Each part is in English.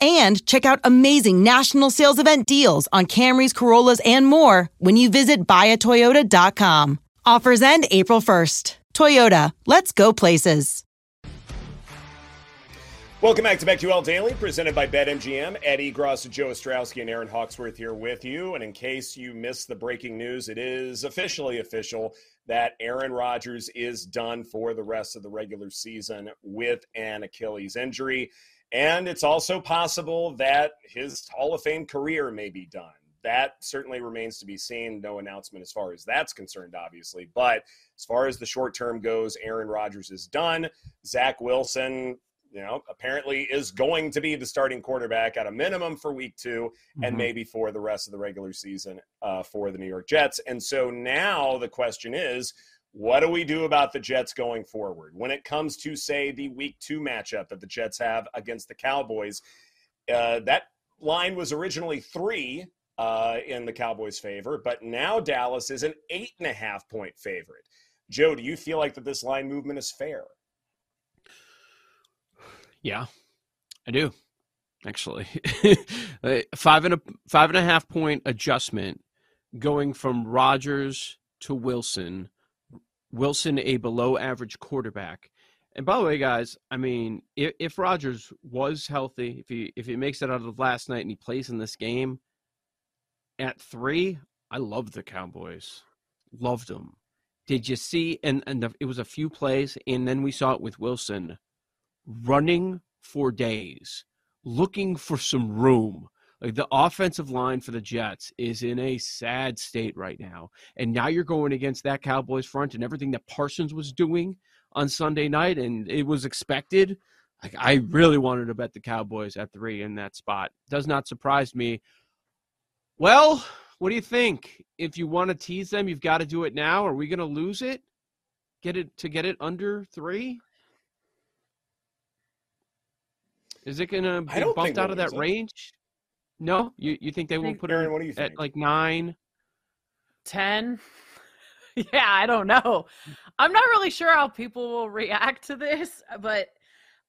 and check out amazing national sales event deals on Camrys, Corollas, and more when you visit buyatoyota.com. Offers end April 1st. Toyota, let's go places. Welcome back to BetQL Daily, presented by BetMGM. Ed Egros, Joe Ostrowski, and Erin Hawksworth here with you. And in case you missed the breaking news, it is officially official that Aaron Rodgers is done for the rest of the regular season with an Achilles injury. And it's also possible that his Hall of Fame career may be done. That certainly remains to be seen. No announcement as far as that's concerned, obviously. But as far as the short term goes, Aaron Rodgers is done. Zach Wilson, you know, apparently is going to be the starting quarterback at a minimum for week 2 mm-hmm. and maybe for the rest of the regular season uh, for the New York Jets. And so now the question is what do we do about the Jets going forward? When it comes to, say, the week two matchup that the Jets have against the Cowboys, uh, that line was originally three uh, in the Cowboys' favor, but now Dallas is an eight and a half point favorite. Joe, do you feel like that this line movement is fair? Yeah, I do. Actually, five and a five and a half point adjustment going from Rodgers to Wilson Wilson a below average quarterback. And by the way, guys, I mean, if, if Rodgers was healthy, if he if he makes it out of last night and he plays in this game at three, I love the Cowboys, loved them. Did you see? And and the, it was a few plays, and then we saw it with Wilson running for days, looking for some room, like the offensive line for the Jets is in a sad state right now. And now you're going against that Cowboys front and everything that Parsons was doing on Sunday night, and it was expected. Like I really wanted to bet the Cowboys at three in that spot. Does not surprise me. Well, what do you think? If you want to tease them, you've got to do it now. Are we going to lose it? Get it to get it under three? Is it going to be bumped out of that range? No, you you think they will put Aaron, her what do you at like nine, ten? yeah, I don't know. I'm not really sure how people will react to this, but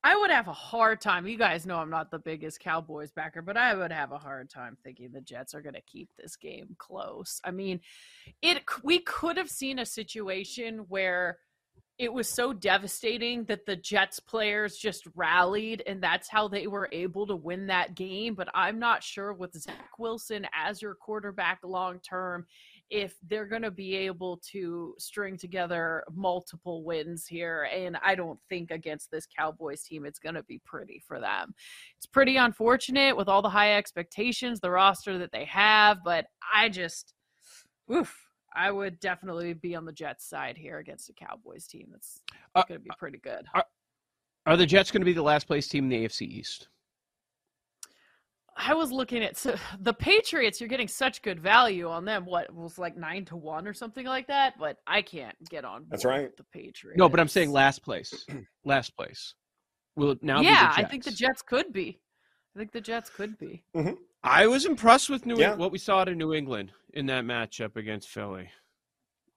I would have a hard time. You guys know I'm not the biggest Cowboys backer, but I would have a hard time thinking the Jets are going to keep this game close. I mean, it we could have seen a situation where it was so devastating that the Jets players just rallied and that's how they were able to win that game. But I'm not sure with Zach Wilson as your quarterback long term if they're going to be able to string together multiple wins here. And I don't think against this Cowboys team, it's going to be pretty for them. It's pretty unfortunate with all the high expectations, the roster that they have, but I just, oof I would definitely be on the Jets side here against a Cowboys team that's Uh, going to be pretty good. Are the Jets going to be the last place team in the AFC East? I was looking at so the Patriots. You're getting such good value on them. What was like nine to one or something like that? But I can't get on. That's right. with The Patriots. No, but I'm saying last place. last place. Will it now be the yeah, I think the Jets? Jets could be. I think the Jets could be. I was impressed with New Yeah. what we saw in New England in that matchup against Philly.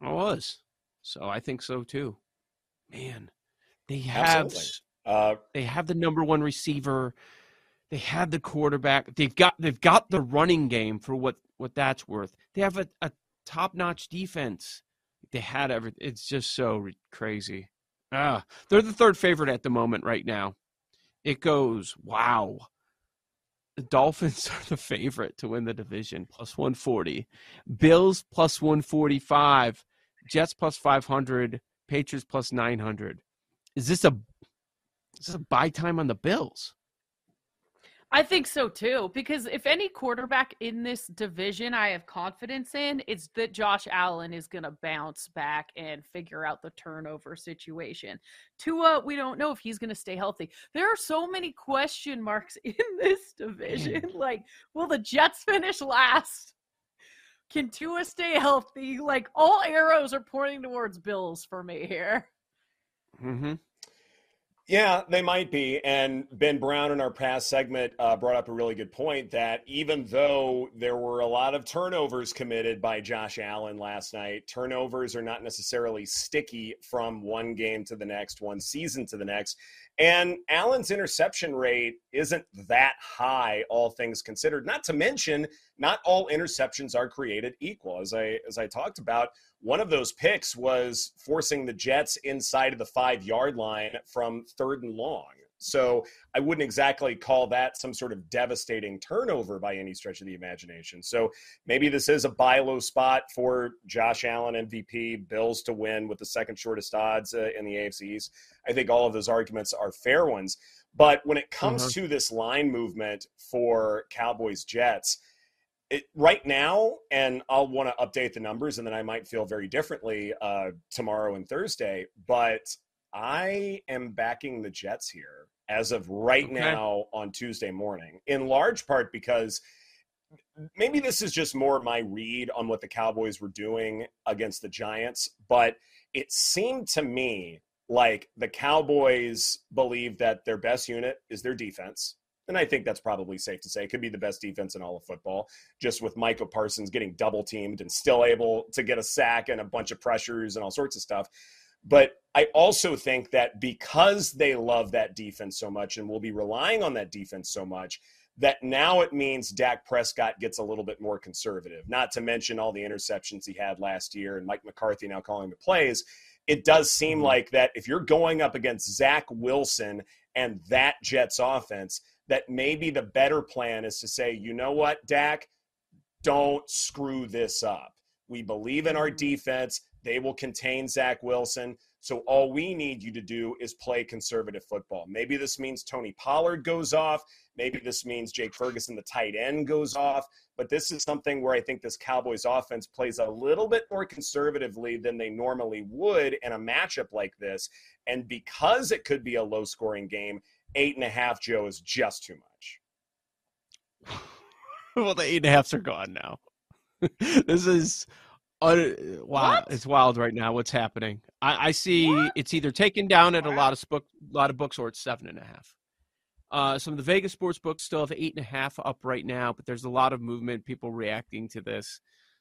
I was. So I think so too. Man, they have Uh, they have the number one receiver. They have the quarterback. They've got they've got the running game for what what that's worth. They have a, a top notch defense. They had everything. It's just so re- crazy. Ah, they're the third favorite at the moment right now. It goes wow. Dolphins are the favorite to win the division, plus 140. Bills plus 145. Jets plus 500. Patriots plus 900. Is this a is this a buy time on the Bills? I think so too, because if any quarterback in this division I have confidence in, it's that Josh Allen is going to bounce back and figure out the turnover situation. Tua, we don't know if he's going to stay healthy. There are so many question marks in this division. like, will the Jets finish last? Can Tua stay healthy? Like, all arrows are pointing towards Bills for me here. Mm-hmm. Yeah, they might be. And Ben Brown in our past segment uh, brought up a really good point that even though there were a lot of turnovers committed by Josh Allen last night, turnovers are not necessarily sticky from one game to the next, one season to the next. And Allen's interception rate isn't that high, all things considered. Not to mention, not all interceptions are created equal. As I as I talked about, one of those picks was forcing the Jets inside of the five yard line from third and long. So I wouldn't exactly call that some sort of devastating turnover by any stretch of the imagination. So maybe this is a buy low spot for Josh Allen MVP, Bills to win with the second shortest odds uh, in the AFC East. I think all of those arguments are fair ones. But when it comes to this line movement for Cowboys Jets, it, right now, and I'll want to update the numbers, and then I might feel very differently uh, tomorrow and Thursday. But I am backing the Jets here as of right Okay. now on Tuesday morning, in large part because maybe this is just more my read on what the Cowboys were doing against the Giants, but it seemed to me like the Cowboys believe that their best unit is their defense. And I think that's probably safe to say. It could be the best defense in all of football, just with Micah Parsons getting double teamed and still able to get a sack and a bunch of pressures and all sorts of stuff. But I also think that because they love that defense so much and will be relying on that defense so much, that now it means Dak Prescott gets a little bit more conservative. Not to mention all the interceptions he had last year and Mike McCarthy now calling the plays. It does seem Mhm. like that if you're going up against Zach Wilson and that Jets offense, that maybe the better plan is to say, you know what, Dak, don't screw this up. We believe in our mm. defense. They will contain Zach Wilson. So all we need you to do is play conservative football. Maybe this means Tony Pollard goes off. Maybe this means Jake Ferguson, the tight end, goes off. But this is something where I think this Cowboys offense plays a little bit more conservatively than they normally would in a matchup like this. And because it could be a low scoring game, eight and a half, Joe, is just too much. well, the eight and a halfs are gone now. this is uh, wow. What? It's wild right now. What's happening? I, I see What? it's either taken down at a lot of book, lot of books, or it's seven and a half. Uh, some of the Vegas sports books still have eight and a half up right now, but there's a lot of movement, people reacting to this.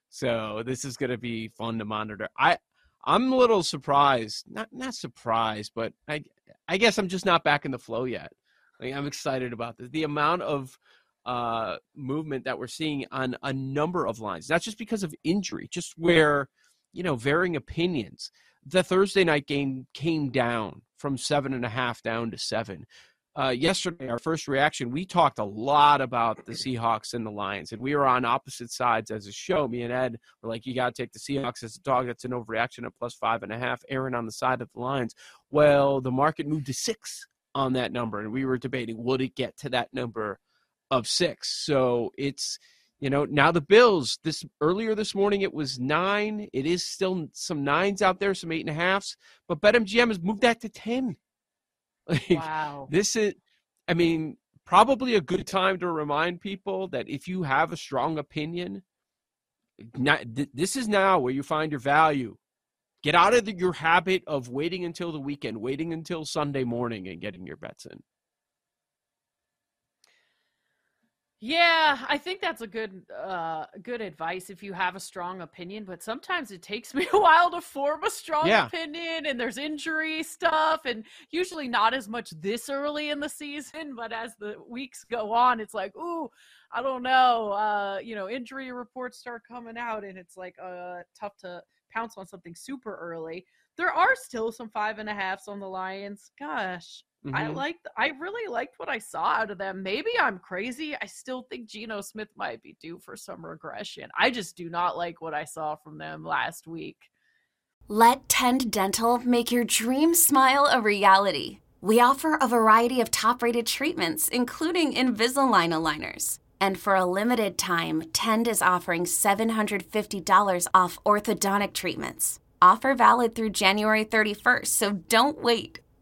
So this is going to be fun to monitor. I I'm a little surprised, not not surprised, but I I guess I'm just not back in the flow yet. Like, I'm excited about this. The amount of uh, movement that we're seeing on a number of lines, not just because of injury, just where you know varying opinions. The Thursday night game came down from seven and a half down to seven. Uh, yesterday, our first reaction, we talked a lot about the Seahawks and the Lions, and we were on opposite sides as a show. Me and Ed were like, "You got to take the Seahawks as a dog. That's an overreaction at plus five and a half." Erin on the side of the Lions. Well, the market moved to six on that number, and we were debating would it get to that number of six. So it's You know, now the Bills, this earlier this morning it was nine. It is still some nines out there, some eight and a halfs, but BetMGM has moved that to 10. Like, Wow. this is, I mean, probably a good time to remind people that if you have a strong opinion, not, th- this is now where you find your value. Get out of the, your habit of waiting until the weekend, waiting until Sunday morning, and getting your bets in. Yeah, I think that's a good uh good advice if you have a strong opinion, but sometimes it takes me a while to form a strong Yeah. opinion and there's injury stuff and usually not as much this early in the season, but as the weeks go on it's like, "Ooh, I don't know, uh, you know, injury reports start coming out and it's like uh tough to pounce on something super early. There are still some five and a halfs on the Lions. Gosh, I Mhm. liked I really liked what I saw out of them. Maybe I'm crazy. I still think Geno Smith might be due for some regression. I just do not like what I saw from them last week. Let Tend Dental make your dream smile a reality. We offer a variety of top rated treatments, including Invisalign aligners. And for a limited time, Tend is offering $750 off orthodontic treatments. Offer valid through January 31st, so don't wait.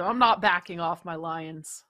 So I'm not backing off my Lions.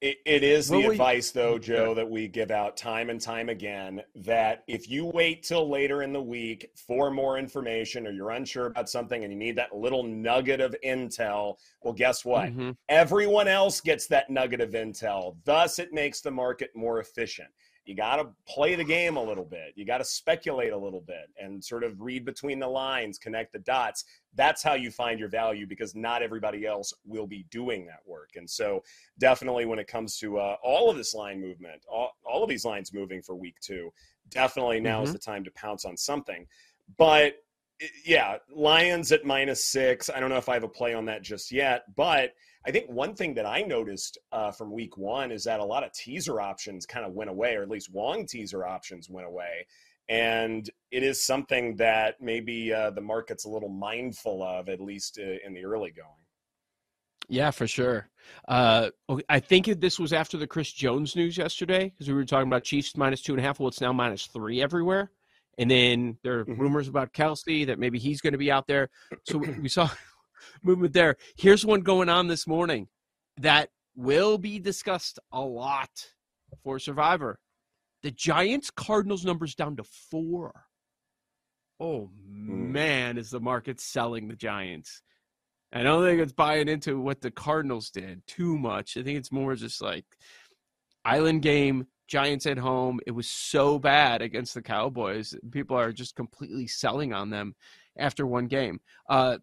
It, it is the Will we- advice, though, Joe, that we give out time and time again that if you wait till later in the week for more information or you're unsure about something and you need that little nugget of intel, well, guess what? Mhm. Everyone else gets that nugget of intel. Thus, it makes the market more efficient. You got to play the game a little bit. You got to speculate a little bit and sort of read between the lines, connect the dots. That's how you find your value because not everybody else will be doing that work. And so, definitely when it comes to uh, all of this line movement, all, all of these lines moving for week two, definitely now is Mhm. the time to pounce on something. But yeah, Lions at minus six. I don't know if I have a play on that just yet, but I think one thing that I noticed uh, from week one is that a lot of teaser options kind of went away, or at least long teaser options went away. And it is something that maybe uh, the market's a little mindful of, at least uh, in the early going. Yeah, for sure. Uh, I think this was after the Chris Jones news yesterday because we were talking about Chiefs minus two and a half. Well, it's now minus three everywhere. And then there are Mhm. rumors about Kelce that maybe he's going to be out there. So we saw movement there. Here's one going on this morning that will be discussed a lot for Survivor. The Giants Cardinals numbers down to four. Oh man, is the market selling the Giants? I don't think it's buying into what the Cardinals did too much. I think it's more just like island game, Giants at home. It was so bad against the Cowboys. People are just completely selling on them after one game. Uh,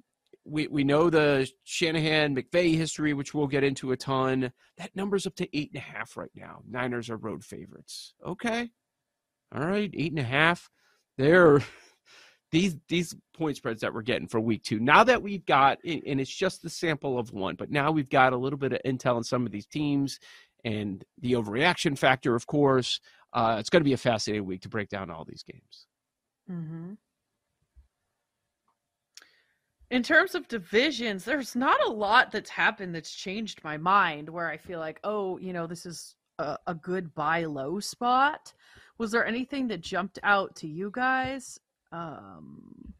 we we know the Shanahan McVay history, which we'll get into a ton. That number's up to eight and a half right now. Niners are road favorites. Okay, all right, eight and a half. They're these these point spreads that we're getting for week two. Now that we've got, and it's just the sample of one, but now we've got a little bit of intel on some of these teams and the overreaction factor, of course. Uh, it's going to be a fascinating week to break down all these games. Mm-hmm. In terms of divisions, there's not a lot that's happened that's changed my mind where I feel like, oh, you know, this is a, a good buy low spot. Was there anything that jumped out to you guys? Um,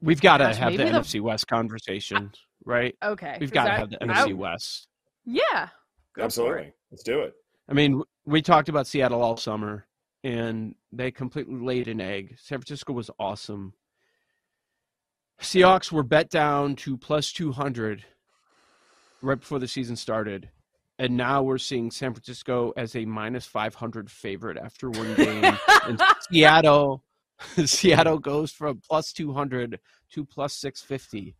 We've got to have the, the- NFC West conversation, right? okay, We've got to have the I- NFC West. Yeah, Absolutely. Let's do it. I mean, we talked about Seattle all summer, and they completely laid an egg. San Francisco was awesome. Seahawks were bet down to plus 200 right before the season started. And now we're seeing San Francisco as a minus 500 favorite after one game. and Seattle, Seattle goes from plus 200 to plus 650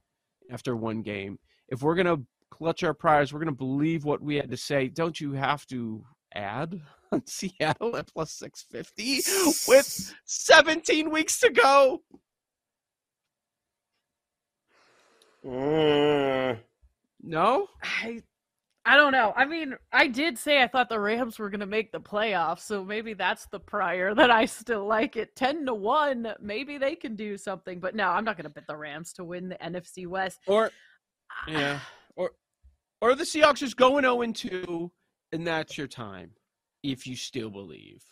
after one game. If we're going to clutch our prize, we're going to believe what we had to say. Don't you have to add on Seattle at plus 650 with 17 weeks to go? Mm, No? I I don't know. I mean, I did say I thought the Rams were going to make the playoffs, so maybe that's the prior that I still like it. 10 to 1, maybe they can do something, but no, I'm not going to bet the Rams to win the NFC West. Or yeah, or or the Seahawks just going 0 and 2 and that's your time if you still believe.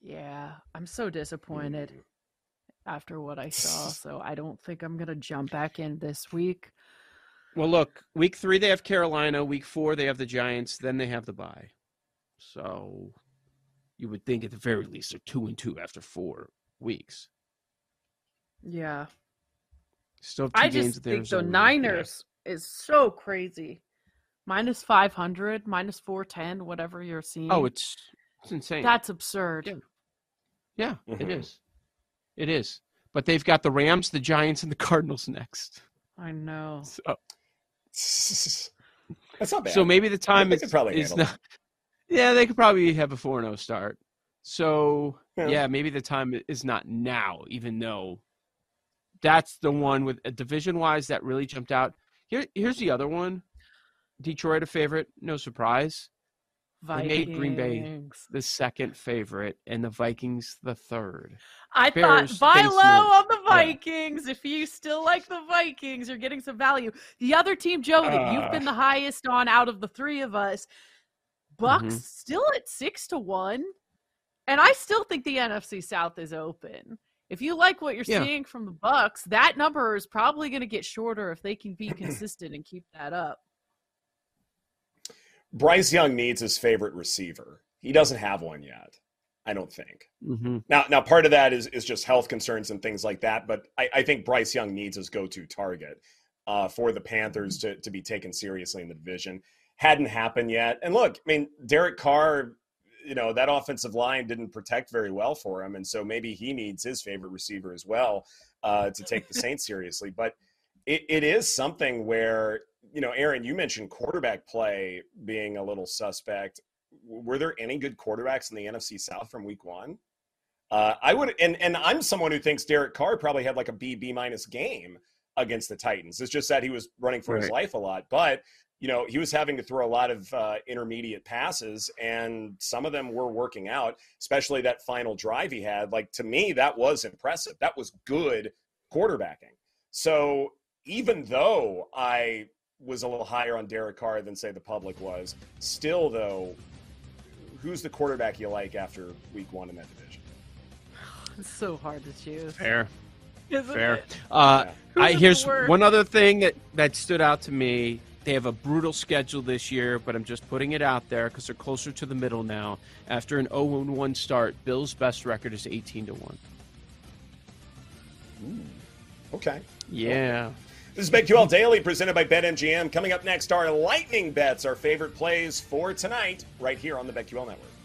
Yeah, I'm so disappointed after what I saw, so I don't think I'm going to jump back in this week. Well, look, week 3 they have Carolina, week 4 they have the Giants, then they have the bye. So you would think at the very least they're 2 and 2 after 4 weeks. Yeah. Still have two I games just think the Arizona. Niners is so crazy. Minus 500, minus 410, whatever you're seeing. Oh, it's it's insane. That's absurd. Yeah. Yeah, it Mhm. is. It is. But they've got the Rams, the Giants, and the Cardinals next. I know. So, That's not bad. so maybe the time is, probably is not. Yeah, they could probably have a 4 0 start. So, Yeah. yeah. maybe the time is not now, even though that's the one with uh, a division wise that really jumped out. Here, here's the other one Detroit, a favorite. No surprise. They made Green Bay the second favorite and the Vikings the third. I Bears, thought buy low on the Vikings. If you still like the Vikings, you're getting some value. The other team, Joe, that you've Uh. been the highest on out of the three of us, Bucs Mhm. still at six to one, and I still think the NFC South is open. If you like what you're Yeah. seeing from the Bucs, that number is probably going to get shorter if they can be consistent and keep that up. Bryce Young needs his favorite receiver. He doesn't have one yet. I don't think. Mm-hmm. Now, now part of that is is just health concerns and things like that. But I, I think Bryce Young needs his go-to target uh, for the Panthers to to be taken seriously in the division. Hadn't happened yet. And look, I mean, Derek Carr, you know, that offensive line didn't protect very well for him, and so maybe he needs his favorite receiver as well uh, to take the Saints seriously. But it, it is something where you know, Erin, you mentioned quarterback play being a little suspect. Were there any good quarterbacks in the NFC South from Week One? Uh, I would, and and I'm someone who thinks Derek Carr probably had like a B B minus game against the Titans. It's just that he was running for his life a lot, but you know he was having to throw a lot of uh, intermediate passes, and some of them were working out. Especially that final drive he had. Like to me, that was impressive. That was good quarterbacking. So even though I was a little higher on Derek Carr than say the public was, still though, who's the quarterback you like after Week One in that division? It's so hard to choose. Fair. Isn't Fair. it? Uh, Who's I, here's one other thing that, that stood out to me. They have a brutal schedule this year, but I'm just putting it out there because they're closer to the middle now. After an 0-1 start, Bills' best record is 18 to one. Okay. Yeah. This is BetQL Daily presented by BetMGM. Coming up next are lightning bets, our favorite plays for tonight, right here on the BetQL Network.